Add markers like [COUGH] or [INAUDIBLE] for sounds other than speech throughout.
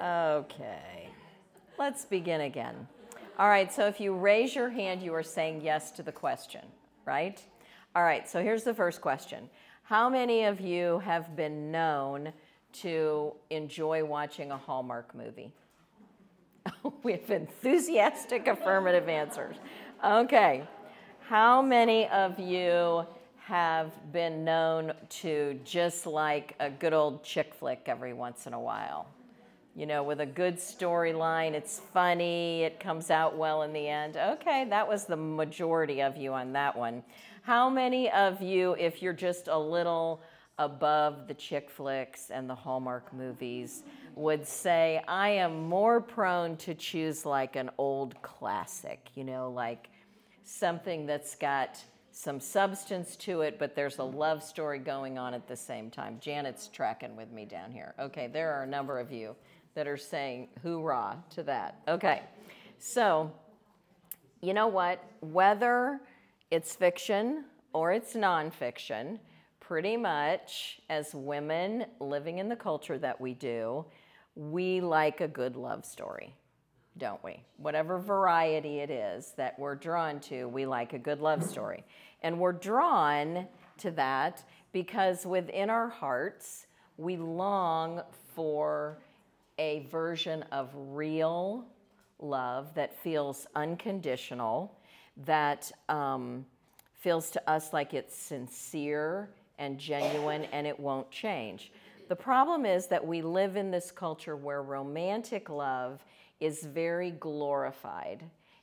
Okay. Let's begin again. All right, so if you raise your hand, you are saying yes to the question, right? All right, so here's the first question How many of you have been known to enjoy watching a Hallmark movie? [LAUGHS] we have enthusiastic affirmative answers. Okay. How many of you have been known to just like a good old chick flick every once in a while? You know, with a good storyline, it's funny, it comes out well in the end. Okay, that was the majority of you on that one. How many of you, if you're just a little above the chick flicks and the Hallmark movies, would say, I am more prone to choose like an old classic, you know, like something that's got some substance to it, but there's a love story going on at the same time. Janet's tracking with me down here. Okay, there are a number of you that are saying hoorah to that. Okay, so you know what? Whether it's fiction or it's nonfiction, pretty much as women living in the culture that we do, we like a good love story, don't we? Whatever variety it is that we're drawn to, we like a good love story. And we're drawn to that because within our hearts, we long for a version of real love that feels unconditional, that um, feels to us like it's sincere and genuine and it won't change. The problem is that we live in this culture where romantic love is very glorified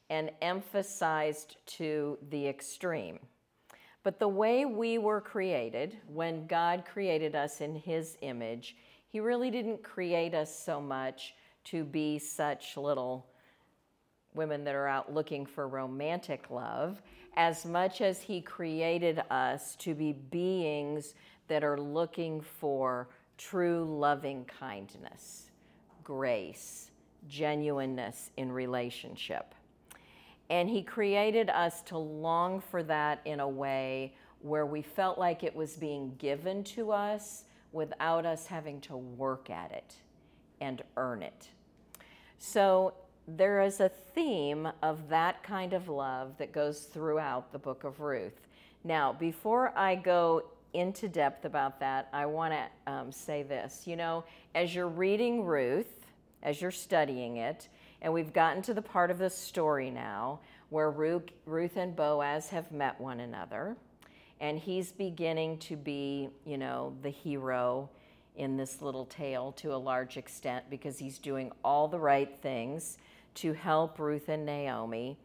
and emphasized to the extreme. But the way we were created, when God created us in His image, He really didn't create us so much to be such little women that are out looking for romantic love, as much as He created us to be beings that are looking for true loving kindness, grace, genuineness in relationship. And He created us to long for that in a way where we felt like it was being given to us without us having to work at it and earn it. So there is a theme of that kind of love that goes throughout the book of Ruth. Now, before I go into depth about that, I want to um, say this. You know, as you're reading Ruth, as you're studying it, and we've gotten to the part of the story now where Ruth, Ruth and Boaz have met one another, and he's beginning to be, you know, the hero in this little tale to a large extent because he's doing all the right things to help Ruth and Naomi.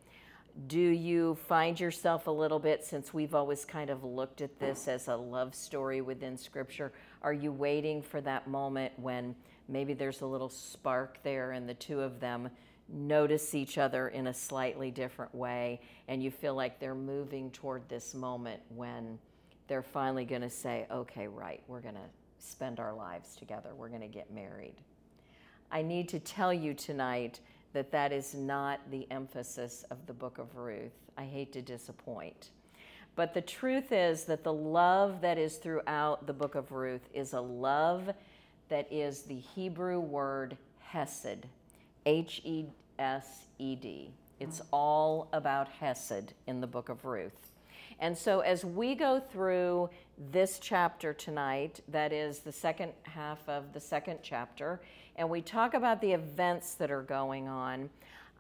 Do you find yourself a little bit, since we've always kind of looked at this as a love story within Scripture, are you waiting for that moment when maybe there's a little spark there and the two of them notice each other in a slightly different way and you feel like they're moving toward this moment when they're finally going to say, okay, right, we're going to spend our lives together, we're going to get married? I need to tell you tonight that that is not the emphasis of the book of Ruth. I hate to disappoint. But the truth is that the love that is throughout the book of Ruth is a love that is the Hebrew word hesed, H E S E D. It's all about hesed in the book of Ruth. And so, as we go through this chapter tonight, that is the second half of the second chapter, and we talk about the events that are going on,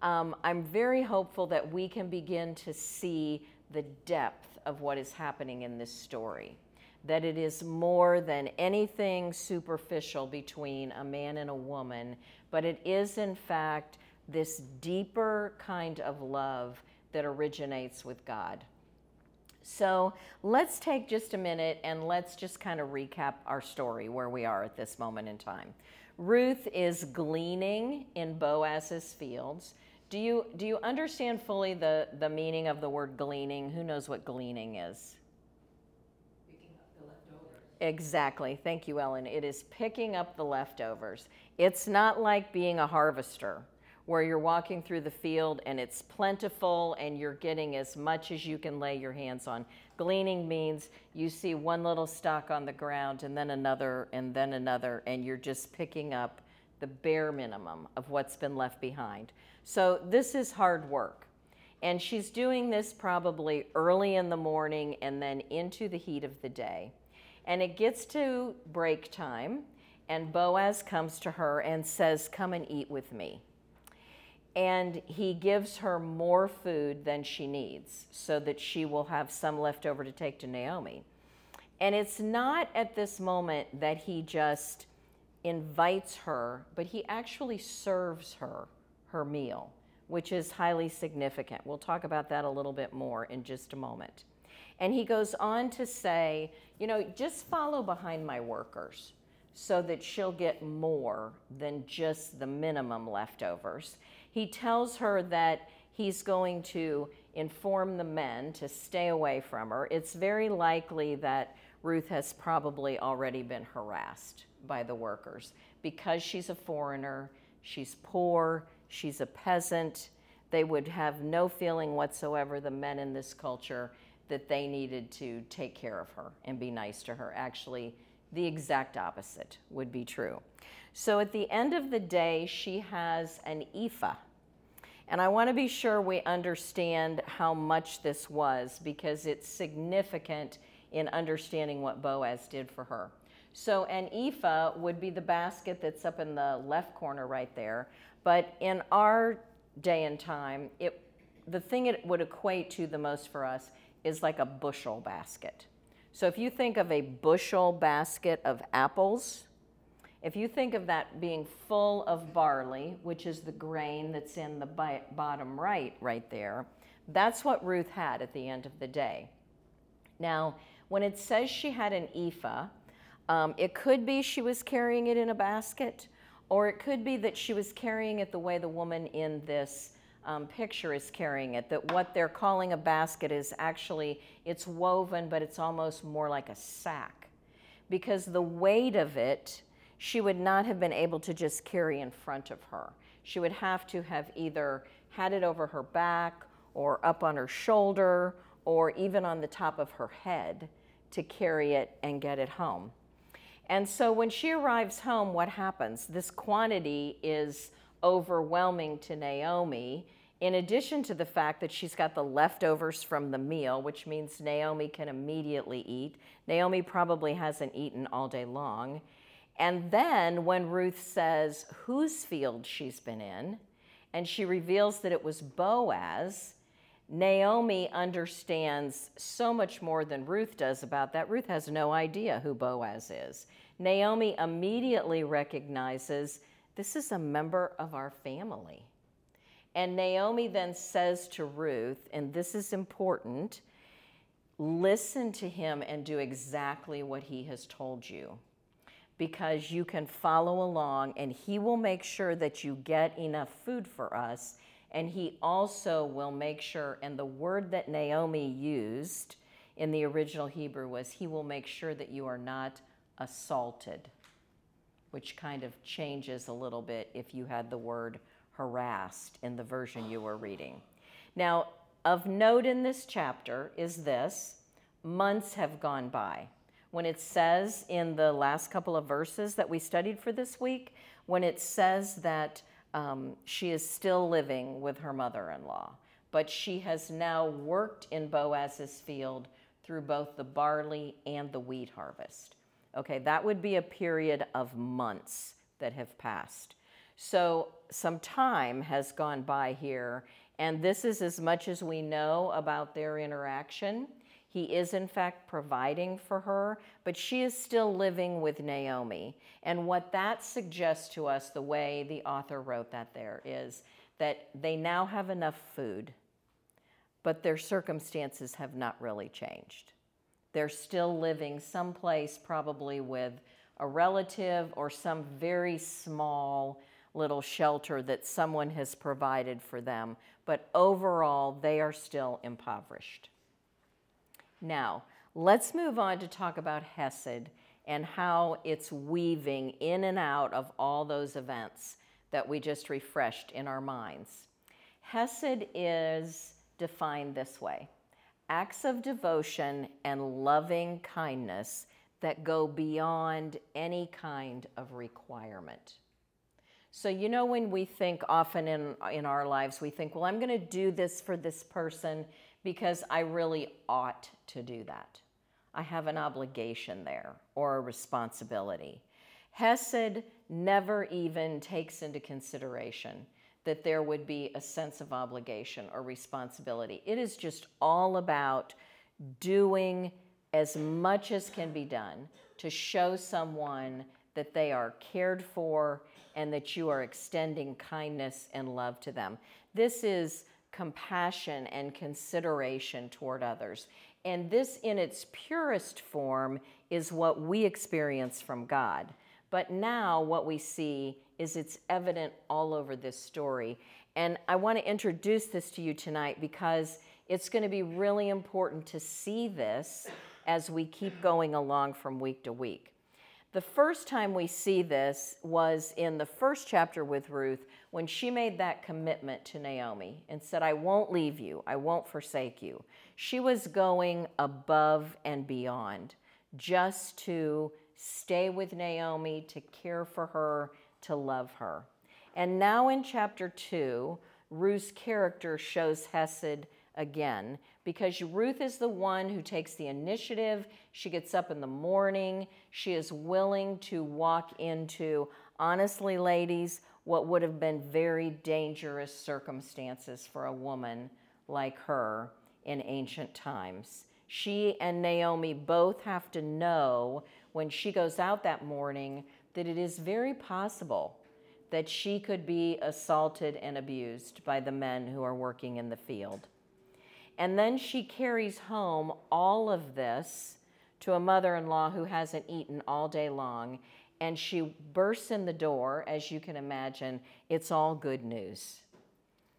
um, I'm very hopeful that we can begin to see the depth of what is happening in this story. That it is more than anything superficial between a man and a woman, but it is, in fact, this deeper kind of love that originates with God. So let's take just a minute and let's just kind of recap our story where we are at this moment in time. Ruth is gleaning in Boaz's fields. Do you, do you understand fully the, the meaning of the word gleaning? Who knows what gleaning is? Exactly. Thank you, Ellen. It is picking up the leftovers. It's not like being a harvester where you're walking through the field and it's plentiful and you're getting as much as you can lay your hands on. Gleaning means you see one little stalk on the ground and then another and then another, and you're just picking up the bare minimum of what's been left behind. So this is hard work. And she's doing this probably early in the morning and then into the heat of the day. And it gets to break time, and Boaz comes to her and says, Come and eat with me. And he gives her more food than she needs so that she will have some left over to take to Naomi. And it's not at this moment that he just invites her, but he actually serves her her meal, which is highly significant. We'll talk about that a little bit more in just a moment. And he goes on to say, you know, just follow behind my workers so that she'll get more than just the minimum leftovers. He tells her that he's going to inform the men to stay away from her. It's very likely that Ruth has probably already been harassed by the workers because she's a foreigner, she's poor, she's a peasant. They would have no feeling whatsoever, the men in this culture, that they needed to take care of her and be nice to her. Actually, the exact opposite would be true. So at the end of the day, she has an ephah. And I want to be sure we understand how much this was because it's significant in understanding what Boaz did for her. So an ephah would be the basket that's up in the left corner right there. But in our day and time, it, the thing it would equate to the most for us is like a bushel basket. So if you think of a bushel basket of apples, if you think of that being full of barley, which is the grain that's in the bottom right, right there, that's what Ruth had at the end of the day. Now, when it says she had an ephah, um, it could be she was carrying it in a basket, or it could be that she was carrying it the way the woman in this um, picture is carrying it. That what they're calling a basket is actually it's woven, but it's almost more like a sack, because the weight of it she would not have been able to just carry in front of her. She would have to have either had it over her back or up on her shoulder or even on the top of her head to carry it and get it home. And so when she arrives home, what happens? This quantity is overwhelming to Naomi, in addition to the fact that she's got the leftovers from the meal, which means Naomi can immediately eat. Naomi probably hasn't eaten all day long. And then when Ruth says whose field she's been in, and she reveals that it was Boaz, Naomi understands so much more than Ruth does about that. Ruth has no idea who Boaz is. Naomi immediately recognizes this is a member of our family. And Naomi then says to Ruth, and this is important listen to him and do exactly what he has told you because you can follow along and he will make sure that you get enough food for us and he also will make sure, and the word that Naomi used in the original Hebrew was, He will make sure that you are not assaulted, which kind of changes a little bit if you had the word harassed in the version you were reading. Now, of note in this chapter is this months have gone by. When it says in the last couple of verses that we studied for this week, when it says that um, she is still living with her mother in law, but she has now worked in Boaz's field through both the barley and the wheat harvest. Okay, that would be a period of months that have passed. So some time has gone by here, and this is as much as we know about their interaction. He is, in fact, providing for her, but she is still living with Naomi. And what that suggests to us, the way the author wrote that there, is that they now have enough food, but their circumstances have not really changed. They're still living someplace, probably with a relative or some very small little shelter that someone has provided for them, but overall, they are still impoverished. Now, let's move on to talk about Hesed and how it's weaving in and out of all those events that we just refreshed in our minds. Hesed is defined this way acts of devotion and loving kindness that go beyond any kind of requirement. So, you know, when we think often in, in our lives, we think, well, I'm going to do this for this person because I really ought to do that. I have an obligation there or a responsibility. Hesed never even takes into consideration that there would be a sense of obligation or responsibility. It is just all about doing as much as can be done to show someone that they are cared for and that you are extending kindness and love to them. This is compassion and consideration toward others. And this, in its purest form, is what we experience from God. But now, what we see is it's evident all over this story. And I want to introduce this to you tonight because it's going to be really important to see this as we keep going along from week to week. The first time we see this was in the first chapter with Ruth when she made that commitment to Naomi and said, I won't leave you, I won't forsake you. She was going above and beyond just to stay with Naomi, to care for her, to love her. And now in chapter 2, Ruth's character shows Hesed again because Ruth is the one who takes the initiative. She gets up in the morning. She is willing to walk into, honestly, ladies, what would have been very dangerous circumstances for a woman like her in ancient times. She and Naomi both have to know when she goes out that morning that it is very possible that she could be assaulted and abused by the men who are working in the field. And then she carries home all of this to a mother in law who hasn't eaten all day long. And she bursts in the door, as you can imagine. It's all good news.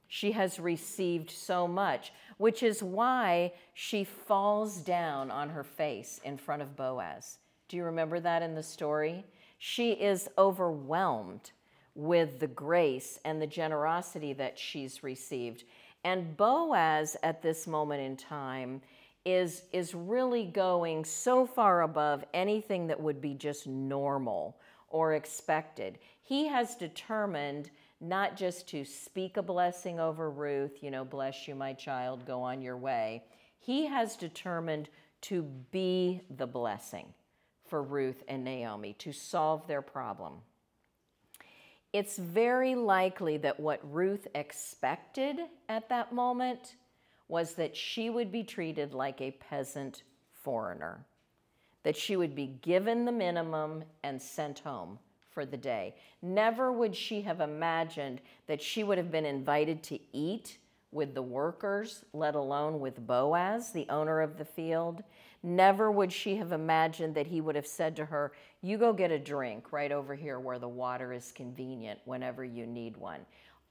She has received so much, which is why she falls down on her face in front of Boaz. Do you remember that in the story? She is overwhelmed with the grace and the generosity that she's received. And Boaz at this moment in time is, is really going so far above anything that would be just normal or expected. He has determined not just to speak a blessing over Ruth, you know, bless you, my child, go on your way. He has determined to be the blessing for Ruth and Naomi, to solve their problem. It's very likely that what Ruth expected at that moment was that she would be treated like a peasant foreigner, that she would be given the minimum and sent home for the day. Never would she have imagined that she would have been invited to eat with the workers, let alone with Boaz, the owner of the field. Never would she have imagined that he would have said to her, You go get a drink right over here where the water is convenient whenever you need one.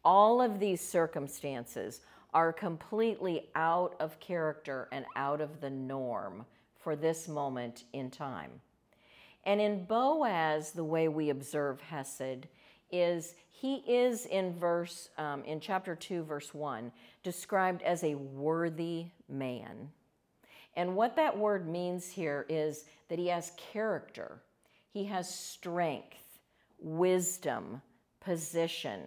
All of these circumstances are completely out of character and out of the norm for this moment in time. And in Boaz, the way we observe Hesed is he is in verse um, in chapter 2 verse 1 described as a worthy man. And what that word means here is that he has character, he has strength, wisdom, position.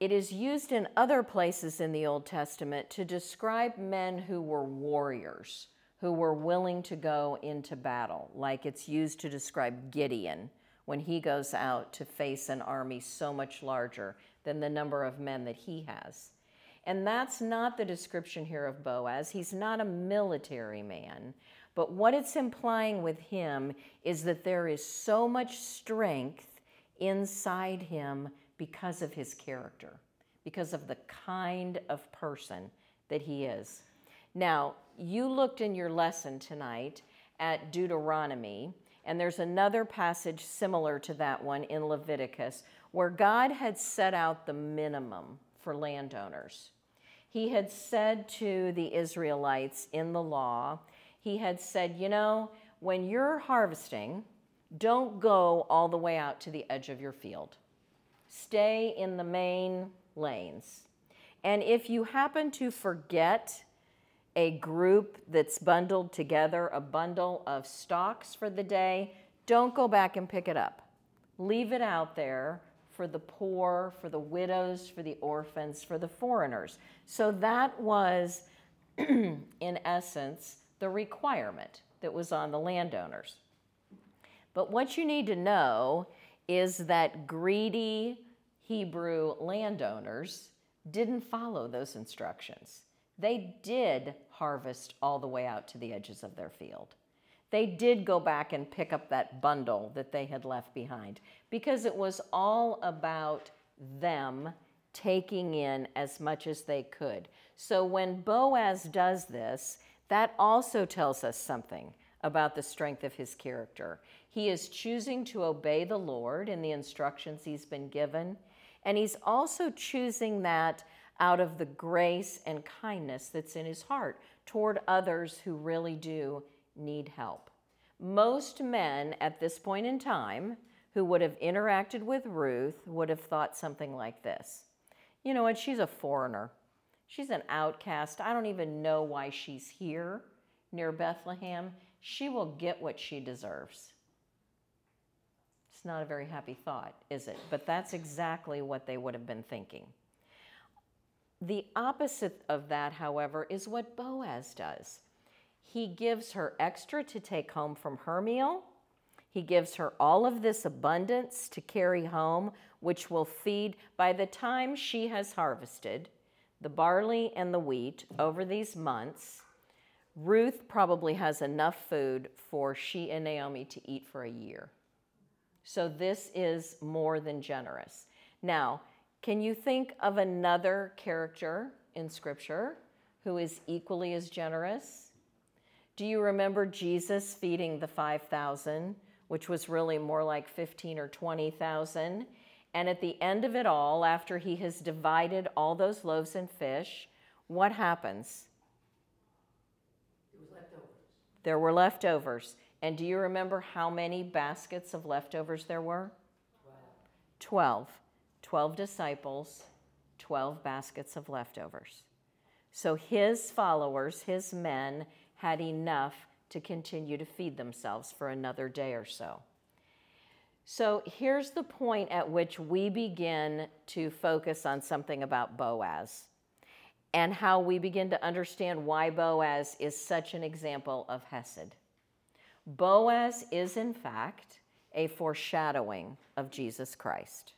It is used in other places in the Old Testament to describe men who were warriors, who were willing to go into battle, like it's used to describe Gideon when he goes out to face an army so much larger than the number of men that he has. And that's not the description here of Boaz. He's not a military man. But what it's implying with him is that there is so much strength inside him because of his character, because of the kind of person that he is. Now, you looked in your lesson tonight at Deuteronomy, and there's another passage similar to that one in Leviticus where God had set out the minimum for landowners. He had said to the Israelites in the law, he had said, you know, when you're harvesting, don't go all the way out to the edge of your field. Stay in the main lanes. And if you happen to forget a group that's bundled together, a bundle of stocks for the day, don't go back and pick it up. leave it out there for the poor, for the widows, for the orphans, for the foreigners. So that was, [CLEARS THROAT] in essence, the requirement that was on the landowners. But what you need to know is that greedy Hebrew landowners didn't follow those instructions. They did harvest all the way out to the edges of their field they did go back and pick up that bundle that they had left behind because it was all about them taking in as much as they could. So when Boaz does this, that also tells us something about the strength of his character. He is choosing to obey the Lord in the instructions he's been given, and he's also choosing that out of the grace and kindness that's in his heart toward others who really do need help. Most men at this point in time who would have interacted with Ruth would have thought something like this You know what? She's a foreigner. She's an outcast. I don't even know why she's here near Bethlehem. She will get what she deserves. It's not a very happy thought, is it? But that's exactly what they would have been thinking. The opposite of that, however, is what Boaz does. He gives her extra to take home from her meal. He gives her all of this abundance to carry home, which will feed by the time she has harvested the barley and the wheat over these months. Ruth probably has enough food for she and Naomi to eat for a year. So this is more than generous. Now, can you think of another character in Scripture who is equally as generous? Do you remember Jesus feeding the 5,000, which was really more like 15 or 20,000? And at the end of it all, after he has divided all those loaves and fish, what happens? There were leftovers. And do you remember how many baskets of leftovers there were? Twelve. Twelve disciples, 12 baskets of leftovers. So his followers, his men, had enough to continue to feed themselves for another day or so. So here's the point at which we begin to focus on something about Boaz and how we begin to understand why Boaz is such an example of Hesed. Boaz is, in fact, a foreshadowing of Jesus Christ.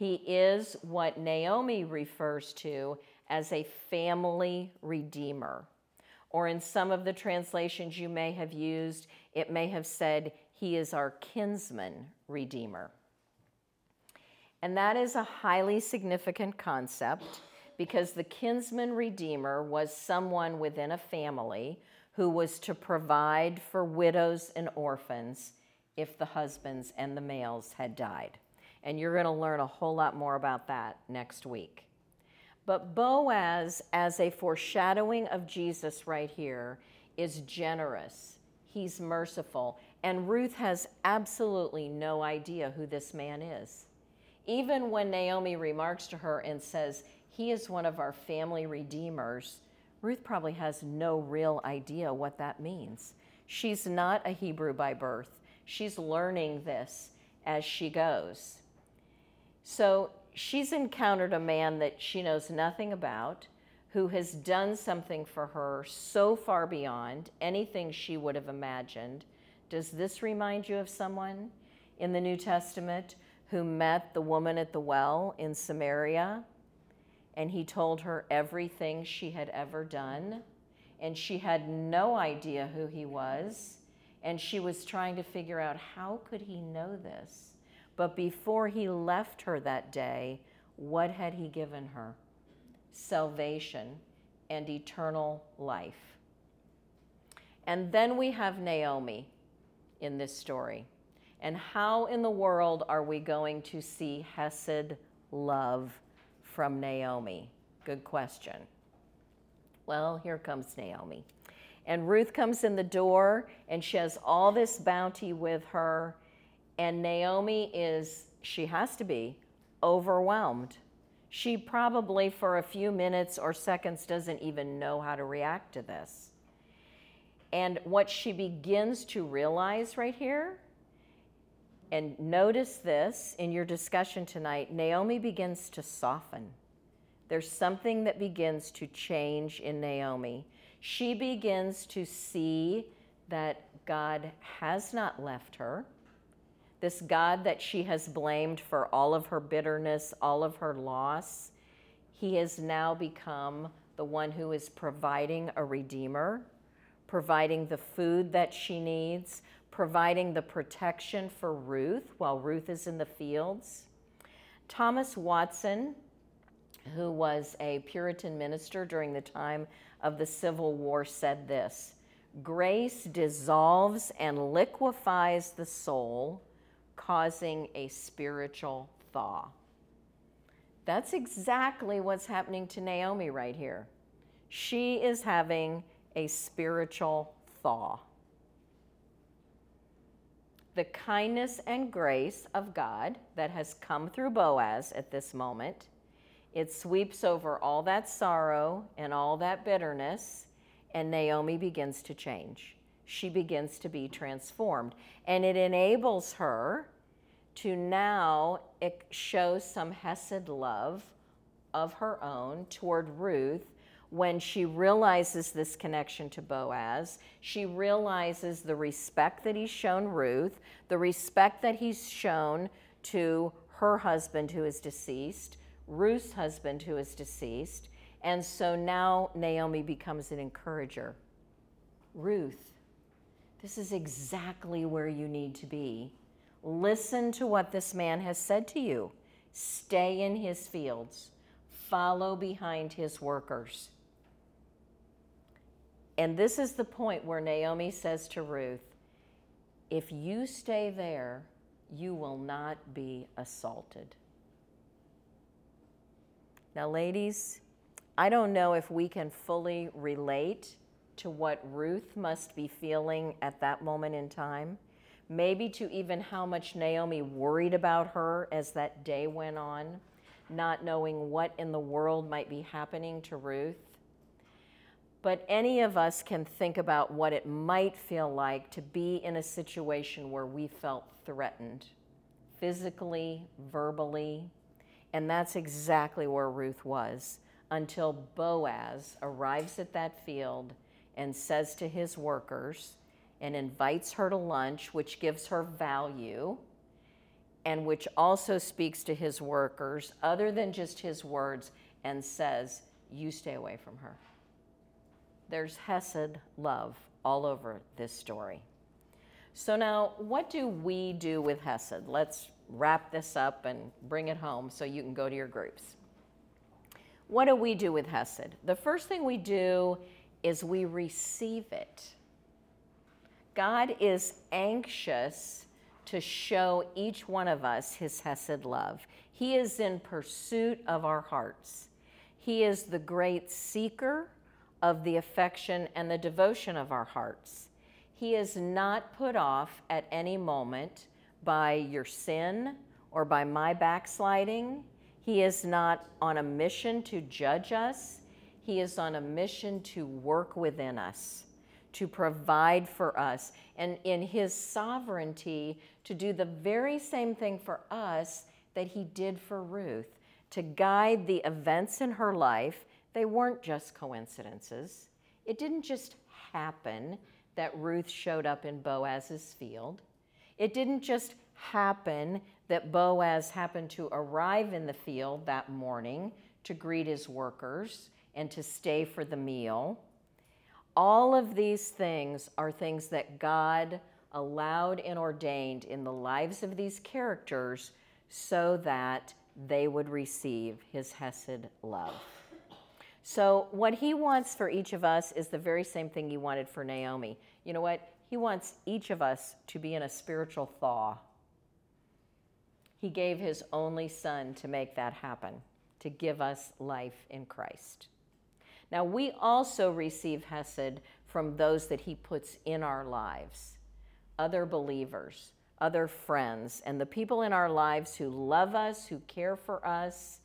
He is what Naomi refers to as a family redeemer or in some of the translations you may have used, it may have said, He is our kinsman redeemer. And that is a highly significant concept because the kinsman redeemer was someone within a family who was to provide for widows and orphans if the husbands and the males had died. And you're going to learn a whole lot more about that next week. But Boaz, as a foreshadowing of Jesus right here, is generous. He's merciful. And Ruth has absolutely no idea who this man is. Even when Naomi remarks to her and says, He is one of our family redeemers, Ruth probably has no real idea what that means. She's not a Hebrew by birth, she's learning this as she goes. So she's encountered a man that she knows nothing about who has done something for her so far beyond anything she would have imagined. Does this remind you of someone in the New Testament who met the woman at the well in Samaria and he told her everything she had ever done? And she had no idea who he was. And she was trying to figure out how could he know this? But before he left her that day, what had he given her? Salvation and eternal life. And then we have Naomi in this story. And how in the world are we going to see Hesed love from Naomi? Good question. Well, here comes Naomi. And Ruth comes in the door and she has all this bounty with her and Naomi is, she has to be, overwhelmed. She probably, for a few minutes or seconds, doesn't even know how to react to this. And what she begins to realize right here And notice this in your discussion tonight Naomi begins to soften. There's something that begins to change in Naomi. She begins to see that God has not left her. This God that she has blamed for all of her bitterness, all of her loss, he has now become the one who is providing a redeemer, providing the food that she needs, providing the protection for Ruth while Ruth is in the fields. Thomas Watson, who was a Puritan minister during the time of the Civil War, said this Grace dissolves and liquefies the soul, causing a spiritual thaw. That's exactly what's happening to Naomi right here. She is having a spiritual thaw. The kindness and grace of God that has come through Boaz at this moment, it sweeps over all that sorrow and all that bitterness, and Naomi begins to change. She begins to be transformed, and it enables her to now show some Hesed love of her own toward Ruth when she realizes this connection to Boaz. She realizes the respect that he's shown Ruth, the respect that he's shown to her husband who is deceased, Ruth's husband who is deceased. And so now Naomi becomes an encourager. Ruth, this is exactly where you need to be. Listen to what this man has said to you. Stay in his fields, follow behind his workers. And this is the point where Naomi says to Ruth, If you stay there, you will not be assaulted. Now, ladies, I don't know if we can fully relate to what Ruth must be feeling at that moment in time maybe to even how much Naomi worried about her as that day went on, not knowing what in the world might be happening to Ruth. But any of us can think about what it might feel like to be in a situation where we felt threatened, physically, verbally. And that's exactly where Ruth was until Boaz arrives at that field and says to his workers, and invites her to lunch, which gives her value and which also speaks to his workers, other than just his words, and says, You stay away from her. There's Hesed love all over this story. So, now what do we do with Hesed? Let's wrap this up and bring it home so you can go to your groups. What do we do with Hesed? The first thing we do is we receive it. God is anxious to show each one of us his Hesed love. He is in pursuit of our hearts. He is the great seeker of the affection and the devotion of our hearts. He is not put off at any moment by your sin or by my backsliding. He is not on a mission to judge us. He is on a mission to work within us to provide for us, and in His sovereignty to do the very same thing for us that He did for Ruth, to guide the events in her life. They weren't just coincidences. It didn't just happen that Ruth showed up in Boaz's field. It didn't just happen that Boaz happened to arrive in the field that morning to greet his workers and to stay for the meal. All of these things are things that God allowed and ordained in the lives of these characters so that they would receive his Hesed love. So, what he wants for each of us is the very same thing he wanted for Naomi. You know what? He wants each of us to be in a spiritual thaw. He gave his only son to make that happen, to give us life in Christ. Now, we also receive Hesed from those that He puts in our lives other believers, other friends, and the people in our lives who love us, who care for us,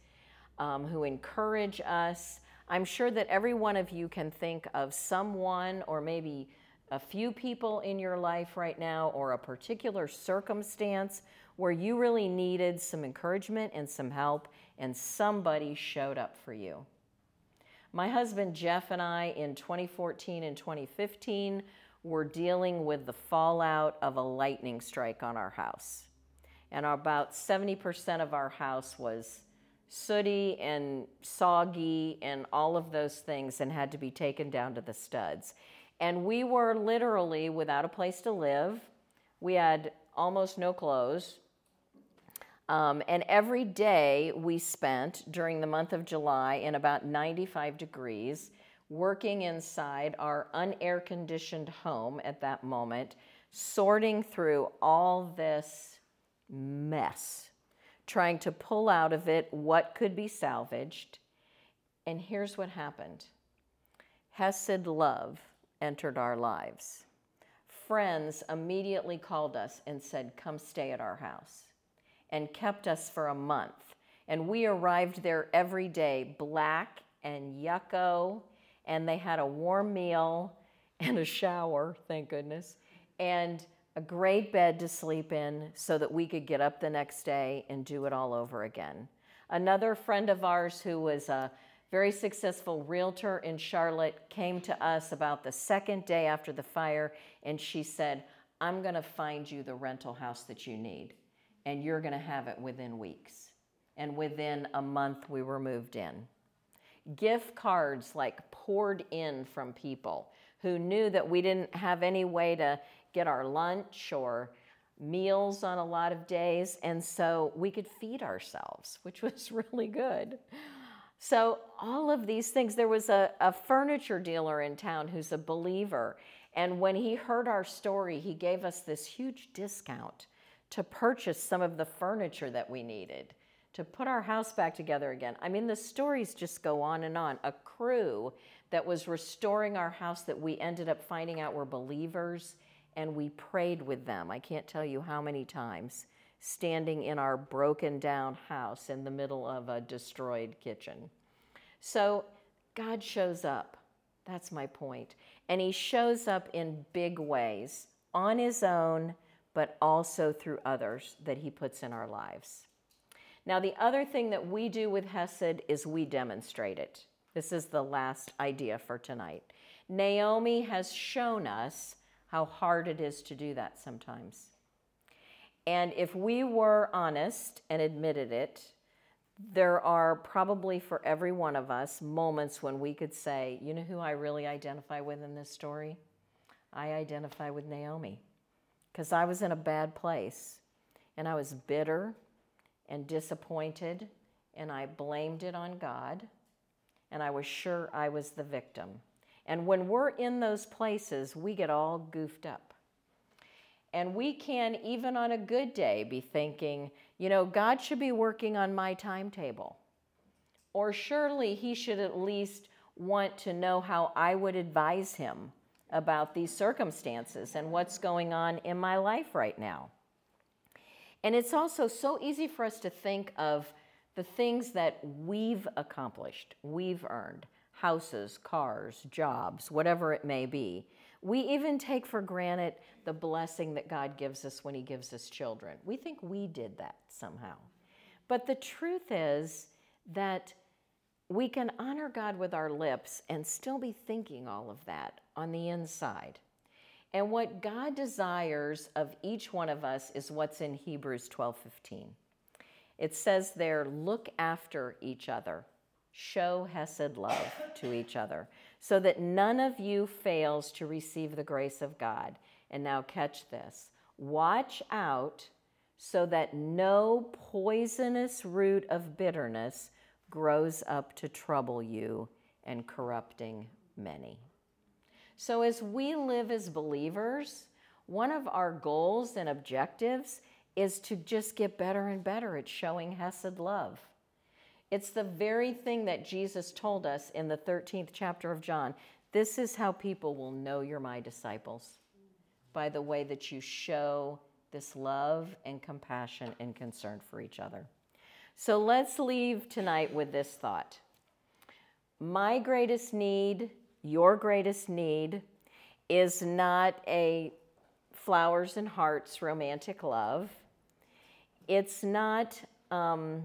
um, who encourage us. I'm sure that every one of you can think of someone or maybe a few people in your life right now or a particular circumstance where you really needed some encouragement and some help, and somebody showed up for you. My husband Jeff and I in 2014 and 2015 were dealing with the fallout of a lightning strike on our house. And about 70% of our house was sooty and soggy and all of those things and had to be taken down to the studs. And we were literally without a place to live. We had almost no clothes. Um, and every day we spent during the month of July in about 95 degrees working inside our unair conditioned home at that moment, sorting through all this mess, trying to pull out of it what could be salvaged. And here's what happened Hesed love entered our lives. Friends immediately called us and said, Come stay at our house and kept us for a month. And we arrived there every day, black and yucko, and they had a warm meal [LAUGHS] and a shower, thank goodness, and a great bed to sleep in so that we could get up the next day and do it all over again. Another friend of ours who was a very successful realtor in Charlotte came to us about the second day after the fire and she said, I'm going to find you the rental house that you need and you're going to have it within weeks. And within a month, we were moved in. Gift cards like poured in from people who knew that we didn't have any way to get our lunch or meals on a lot of days, and so we could feed ourselves, which [LAUGHS] was really good. So, all of these things, there was a, a furniture dealer in town who's a believer, and when he heard our story, he gave us this huge discount to purchase some of the furniture that we needed, to put our house back together again. I mean, the stories just go on and on. A crew that was restoring our house that we ended up finding out were believers, and we prayed with them. I can't tell you how many times, standing in our broken down house in the middle of a destroyed kitchen. So God shows up. That's my point. And He shows up in big ways on His own but also through others that He puts in our lives. Now, the other thing that we do with Hesed is we demonstrate it. This is the last idea for tonight. Naomi has shown us how hard it is to do that sometimes. And if we were honest and admitted it, there are probably for every one of us moments when we could say, you know who I really identify with in this story? I identify with Naomi because I was in a bad place and I was bitter and disappointed and I blamed it on God and I was sure I was the victim. And when we're in those places, we get all goofed up. And we can, even on a good day, be thinking, you know, God should be working on my timetable. Or surely He should at least want to know how I would advise Him about these circumstances and what's going on in my life right now. And it's also so easy for us to think of the things that we've accomplished, we've earned houses, cars, jobs, whatever it may be. We even take for granted the blessing that God gives us when He gives us children. We think we did that somehow. But the truth is that we can honor God with our lips and still be thinking all of that on the inside. And what God desires of each one of us is what's in Hebrews 12:15. It says there, look after each other. Show hesed love to each other, so that none of you fails to receive the grace of God. And now catch this. Watch out so that no poisonous root of bitterness grows up to trouble you and corrupting many. So, as we live as believers, one of our goals and objectives is to just get better and better at showing Hesed love. It's the very thing that Jesus told us in the 13th chapter of John. This is how people will know you're my disciples by the way that you show this love and compassion and concern for each other. So let's leave tonight with this thought My greatest need your greatest need is not a flowers and hearts romantic love. It's not um,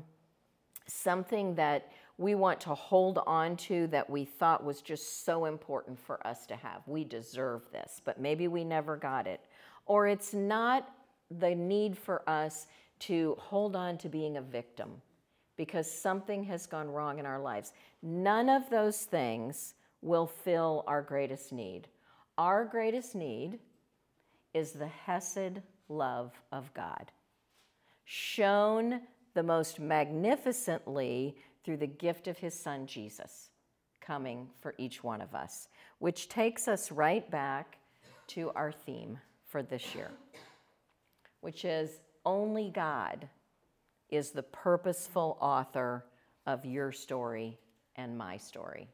something that we want to hold on to that we thought was just so important for us to have. We deserve this, but maybe we never got it. Or it's not the need for us to hold on to being a victim because something has gone wrong in our lives. None of those things will fill our greatest need. Our greatest need is the Hesed love of God, shown the most magnificently through the gift of his son Jesus coming for each one of us, which takes us right back to our theme for this year, which is only God is the purposeful author of your story and my story.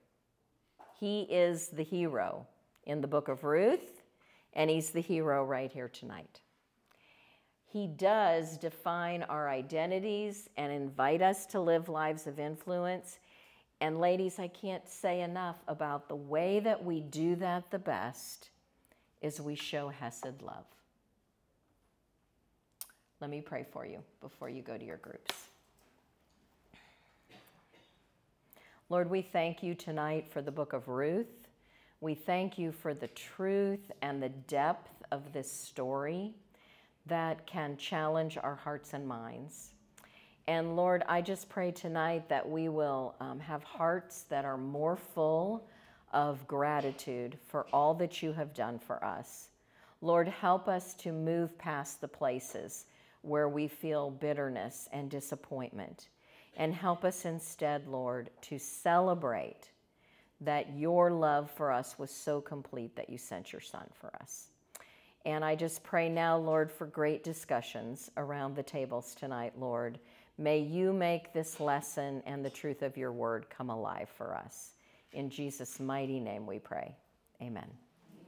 He is the hero in the book of Ruth, and he's the hero right here tonight. He does define our identities and invite us to live lives of influence. And, ladies, I can't say enough about the way that we do that the best is we show Hesed love. Let me pray for you before you go to your groups. Lord, we thank you tonight for the book of Ruth. We thank you for the truth and the depth of this story that can challenge our hearts and minds. And Lord, I just pray tonight that we will um, have hearts that are more full of gratitude for all that you have done for us. Lord, help us to move past the places where we feel bitterness and disappointment. And help us instead, Lord, to celebrate that your love for us was so complete that you sent your son for us. And I just pray now, Lord, for great discussions around the tables tonight, Lord. May you make this lesson and the truth of your word come alive for us. In Jesus' mighty name we pray. Amen.